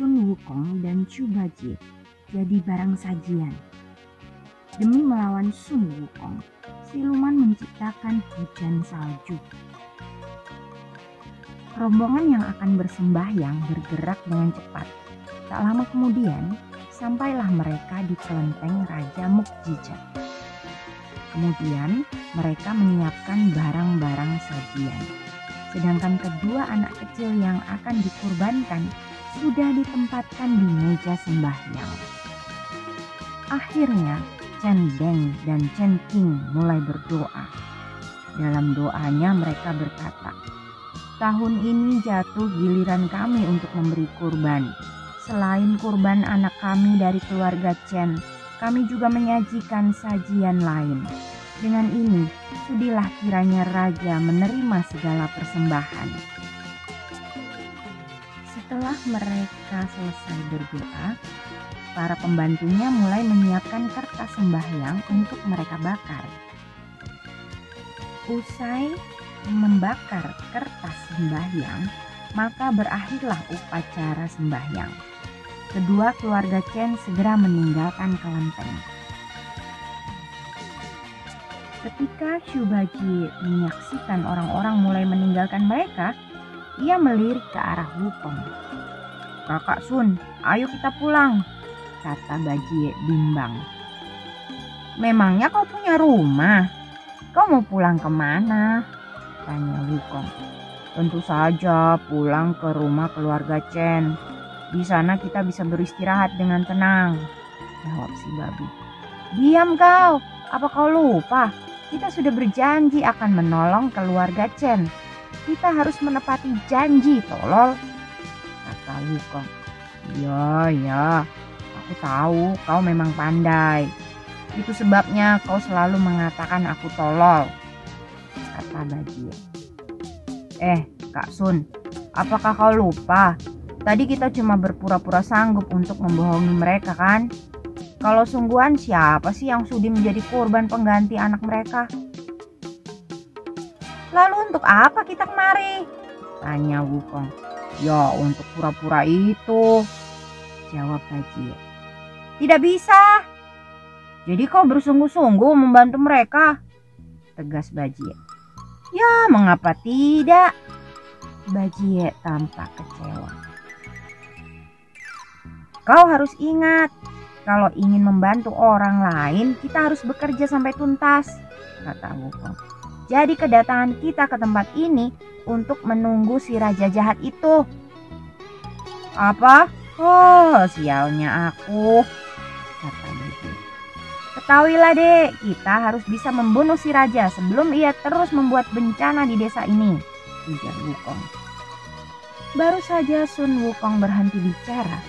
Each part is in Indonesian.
Sun Wukong dan Chu Bajie jadi barang sajian. Demi melawan Sun Wukong, siluman menciptakan hujan salju. Rombongan yang akan bersembahyang bergerak dengan cepat. Tak lama kemudian, sampailah mereka di kelenteng Raja Mukjijat. Kemudian, mereka menyiapkan barang-barang sajian. Sedangkan kedua anak kecil yang akan dikurbankan sudah ditempatkan di meja sembahyang. Akhirnya Chen Deng dan Chen King mulai berdoa. Dalam doanya mereka berkata, Tahun ini jatuh giliran kami untuk memberi kurban. Selain kurban anak kami dari keluarga Chen, kami juga menyajikan sajian lain. Dengan ini, sudilah kiranya raja menerima segala persembahan. Setelah mereka selesai berdoa, para pembantunya mulai menyiapkan kertas sembahyang untuk mereka bakar. Usai membakar kertas sembahyang, maka berakhirlah upacara sembahyang. Kedua keluarga Chen segera meninggalkan kelenteng. Ketika Shubaji menyaksikan orang-orang mulai meninggalkan mereka, ia melirik ke arah Wukong. Kakak Sun, ayo kita pulang, kata Bajie bimbang. Memangnya kau punya rumah? Kau mau pulang ke mana? Tanya Wukong. Tentu saja pulang ke rumah keluarga Chen. Di sana kita bisa beristirahat dengan tenang. Jawab si babi. Diam kau, apa kau lupa? Kita sudah berjanji akan menolong keluarga Chen kita harus menepati janji, tolol. Kata Wukong. Ya, ya, aku tahu kau memang pandai. Itu sebabnya kau selalu mengatakan aku tolol. Kata Bajie. Eh, Kak Sun, apakah kau lupa? Tadi kita cuma berpura-pura sanggup untuk membohongi mereka kan? Kalau sungguhan siapa sih yang sudi menjadi korban pengganti anak mereka? Lalu untuk apa kita kemari? Tanya Wukong. Ya untuk pura-pura itu. Jawab Bajie. Tidak bisa. Jadi kau bersungguh-sungguh membantu mereka? Tegas Bajie. Ya mengapa tidak? Bajie tampak kecewa. Kau harus ingat, kalau ingin membantu orang lain, kita harus bekerja sampai tuntas, kata Wukong. Jadi kedatangan kita ke tempat ini untuk menunggu si raja jahat itu. Apa? Oh, sialnya aku, kata Bibi. Ketahuilah dek, kita harus bisa membunuh si raja sebelum ia terus membuat bencana di desa ini, ujar Wukong. Baru saja Sun Wukong berhenti bicara.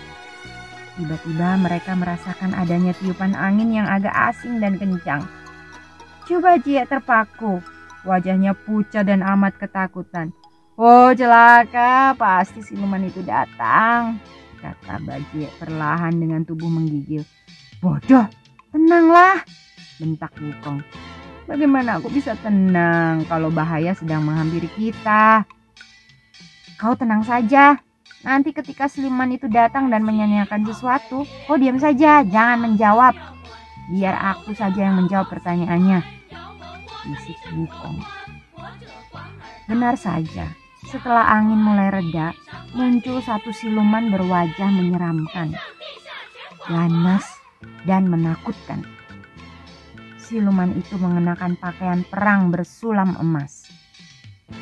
Tiba-tiba mereka merasakan adanya tiupan angin yang agak asing dan kencang. Coba Jia terpaku Wajahnya pucat dan amat ketakutan. Oh celaka, pasti siluman itu datang. Kata Bajie perlahan dengan tubuh menggigil. Bodoh, tenanglah. Bentak Wukong. Bagaimana aku bisa tenang kalau bahaya sedang menghampiri kita? Kau tenang saja. Nanti ketika siluman itu datang dan menyanyiakan sesuatu, kau diam saja, jangan menjawab. Biar aku saja yang menjawab pertanyaannya bisik Wukong. Benar saja, setelah angin mulai reda, muncul satu siluman berwajah menyeramkan, ganas, dan menakutkan. Siluman itu mengenakan pakaian perang bersulam emas.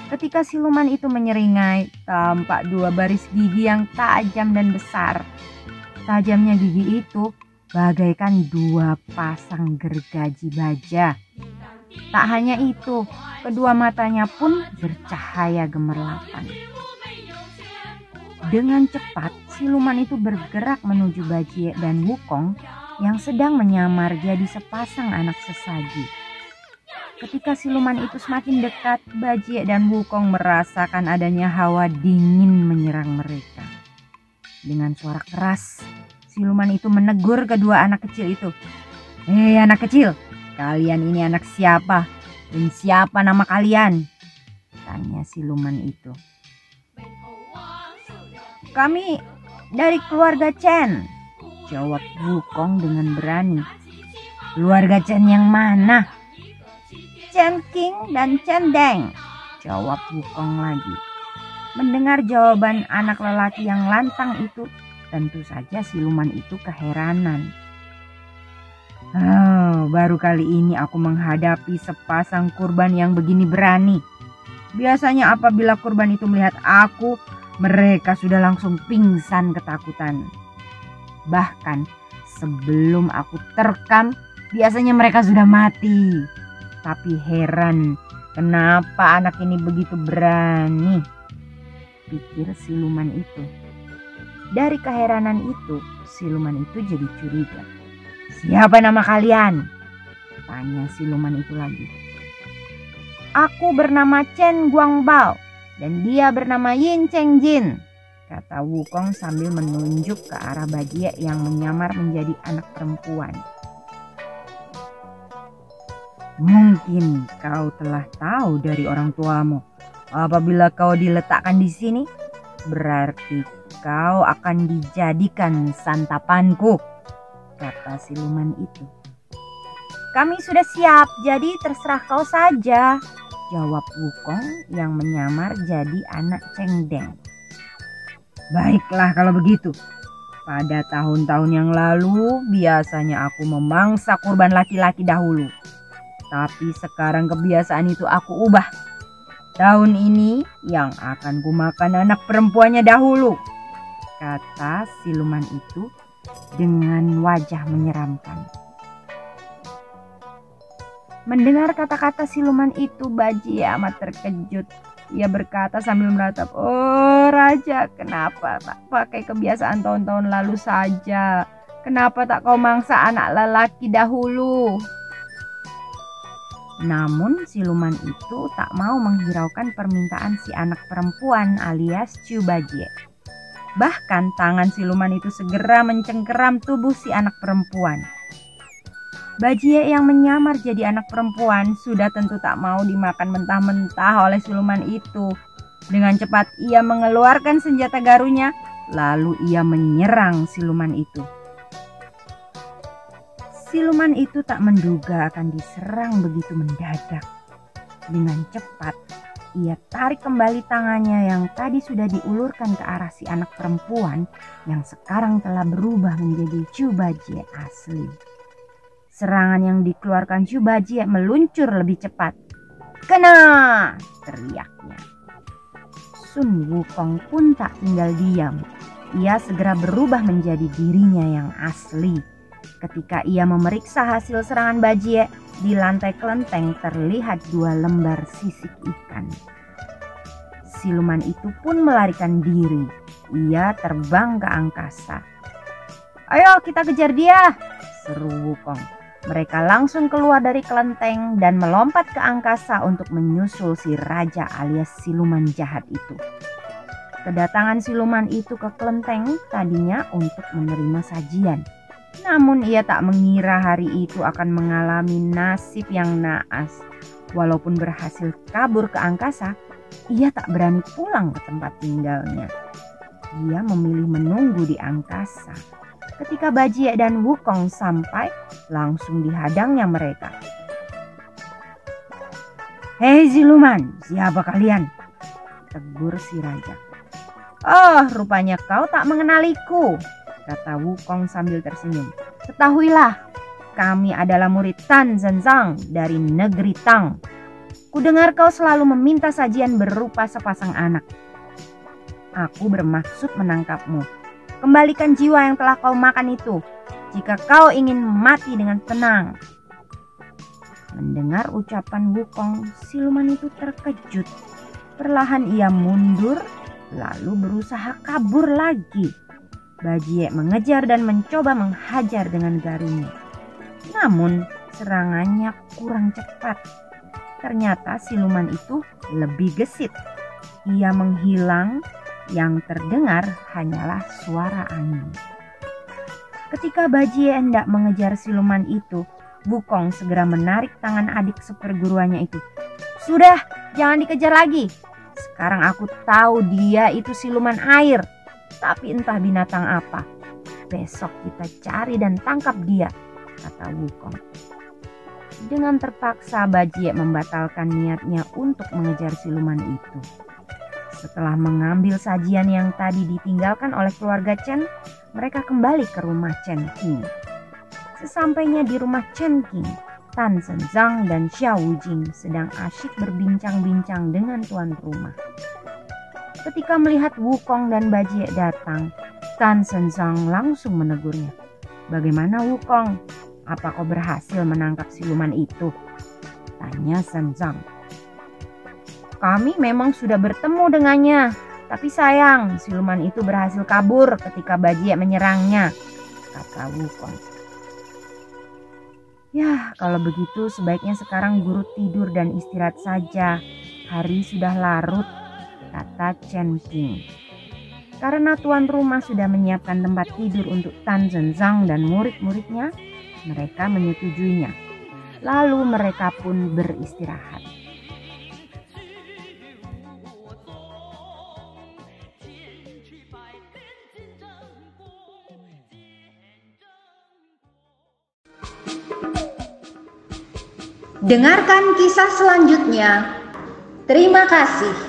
Ketika siluman itu menyeringai, tampak dua baris gigi yang tajam dan besar. Tajamnya gigi itu bagaikan dua pasang gergaji baja Tak hanya itu, kedua matanya pun bercahaya gemerlapan. Dengan cepat, siluman itu bergerak menuju Bajie dan Wukong yang sedang menyamar jadi sepasang anak sesaji. Ketika siluman itu semakin dekat, Bajie dan Wukong merasakan adanya hawa dingin menyerang mereka. Dengan suara keras, siluman itu menegur kedua anak kecil itu. Hei anak kecil, kalian ini anak siapa? Dan siapa nama kalian? Tanya siluman itu. Kami dari keluarga Chen, jawab Wukong dengan berani. Keluarga Chen yang mana? Chen King dan Chen Deng, jawab Wukong lagi. Mendengar jawaban anak lelaki yang lantang itu, tentu saja siluman itu keheranan. Oh, baru kali ini aku menghadapi sepasang kurban yang begini berani. Biasanya apabila kurban itu melihat aku, mereka sudah langsung pingsan ketakutan. Bahkan sebelum aku terkam, biasanya mereka sudah mati. Tapi heran, kenapa anak ini begitu berani? Pikir siluman itu. Dari keheranan itu, siluman itu jadi curiga. Siapa nama kalian? Tanya siluman itu lagi. Aku bernama Chen Guangbao dan dia bernama Yin Cheng Jin. Kata Wukong sambil menunjuk ke arah Bajie yang menyamar menjadi anak perempuan. Mungkin kau telah tahu dari orang tuamu. Apabila kau diletakkan di sini, berarti kau akan dijadikan santapanku, kata siluman itu. Kami sudah siap, jadi terserah kau saja, jawab Wukong yang menyamar jadi anak Cengdeng. Baiklah kalau begitu. Pada tahun-tahun yang lalu, biasanya aku memangsa kurban laki-laki dahulu. Tapi sekarang kebiasaan itu aku ubah. Tahun ini yang akan kumakan anak perempuannya dahulu. Kata siluman itu dengan wajah menyeramkan. Mendengar kata-kata siluman itu, Baji amat terkejut. Ia berkata sambil meratap, Oh Raja, kenapa tak pakai kebiasaan tahun-tahun lalu saja? Kenapa tak kau mangsa anak lelaki dahulu? Namun siluman itu tak mau menghiraukan permintaan si anak perempuan alias Cubajie. Bahkan tangan siluman itu segera mencengkeram tubuh si anak perempuan. Bajie yang menyamar jadi anak perempuan sudah tentu tak mau dimakan mentah-mentah oleh siluman itu. Dengan cepat ia mengeluarkan senjata garunya, lalu ia menyerang siluman itu. Siluman itu tak menduga akan diserang begitu mendadak. Dengan cepat, ia tarik kembali tangannya yang tadi sudah diulurkan ke arah si anak perempuan yang sekarang telah berubah menjadi Cubajie asli. Serangan yang dikeluarkan Cubajie meluncur lebih cepat. Kena! teriaknya. Sun Wukong pun tak tinggal diam. Ia segera berubah menjadi dirinya yang asli Ketika ia memeriksa hasil serangan Bajie, di lantai kelenteng terlihat dua lembar sisik ikan. Siluman itu pun melarikan diri. Ia terbang ke angkasa. Ayo kita kejar dia, seru Wukong. Mereka langsung keluar dari kelenteng dan melompat ke angkasa untuk menyusul si raja alias siluman jahat itu. Kedatangan siluman itu ke kelenteng tadinya untuk menerima sajian. Namun ia tak mengira hari itu akan mengalami nasib yang naas. Walaupun berhasil kabur ke angkasa, ia tak berani pulang ke tempat tinggalnya. Ia memilih menunggu di angkasa. Ketika Bajie dan Wukong sampai, langsung dihadangnya mereka. Hei siluman, siapa kalian? Tegur si raja. Oh, rupanya kau tak mengenaliku, kata Wukong sambil tersenyum. Ketahuilah, kami adalah murid Tan dari negeri Tang. Kudengar kau selalu meminta sajian berupa sepasang anak. Aku bermaksud menangkapmu. Kembalikan jiwa yang telah kau makan itu, jika kau ingin mati dengan tenang. Mendengar ucapan Wukong, siluman itu terkejut. Perlahan ia mundur, lalu berusaha kabur lagi. Bajie mengejar dan mencoba menghajar dengan garunya. Namun serangannya kurang cepat. Ternyata siluman itu lebih gesit. Ia menghilang, yang terdengar hanyalah suara angin. Ketika Bajie hendak mengejar siluman itu, Bukong segera menarik tangan adik seperguruannya itu. Sudah, jangan dikejar lagi. Sekarang aku tahu dia itu siluman air. Tapi entah binatang apa. Besok kita cari dan tangkap dia, kata Wukong. Dengan terpaksa Bajie membatalkan niatnya untuk mengejar siluman itu. Setelah mengambil sajian yang tadi ditinggalkan oleh keluarga Chen, mereka kembali ke rumah Chen King. Sesampainya di rumah Chen King, Tan Zhang dan Xiao Jing sedang asyik berbincang-bincang dengan tuan rumah. Ketika melihat Wukong dan Bajie datang, Tan Senzang langsung menegurnya. Bagaimana Wukong? Apa kau berhasil menangkap siluman itu? Tanya Senzang. Kami memang sudah bertemu dengannya, tapi sayang siluman itu berhasil kabur ketika Bajie menyerangnya, kata Wukong. Ya, kalau begitu sebaiknya sekarang guru tidur dan istirahat saja. Hari sudah larut, kata Chen King. Karena tuan rumah sudah menyiapkan tempat tidur untuk Tan Zhenzang dan murid-muridnya, mereka menyetujuinya. Lalu mereka pun beristirahat. Dengarkan kisah selanjutnya. Terima kasih.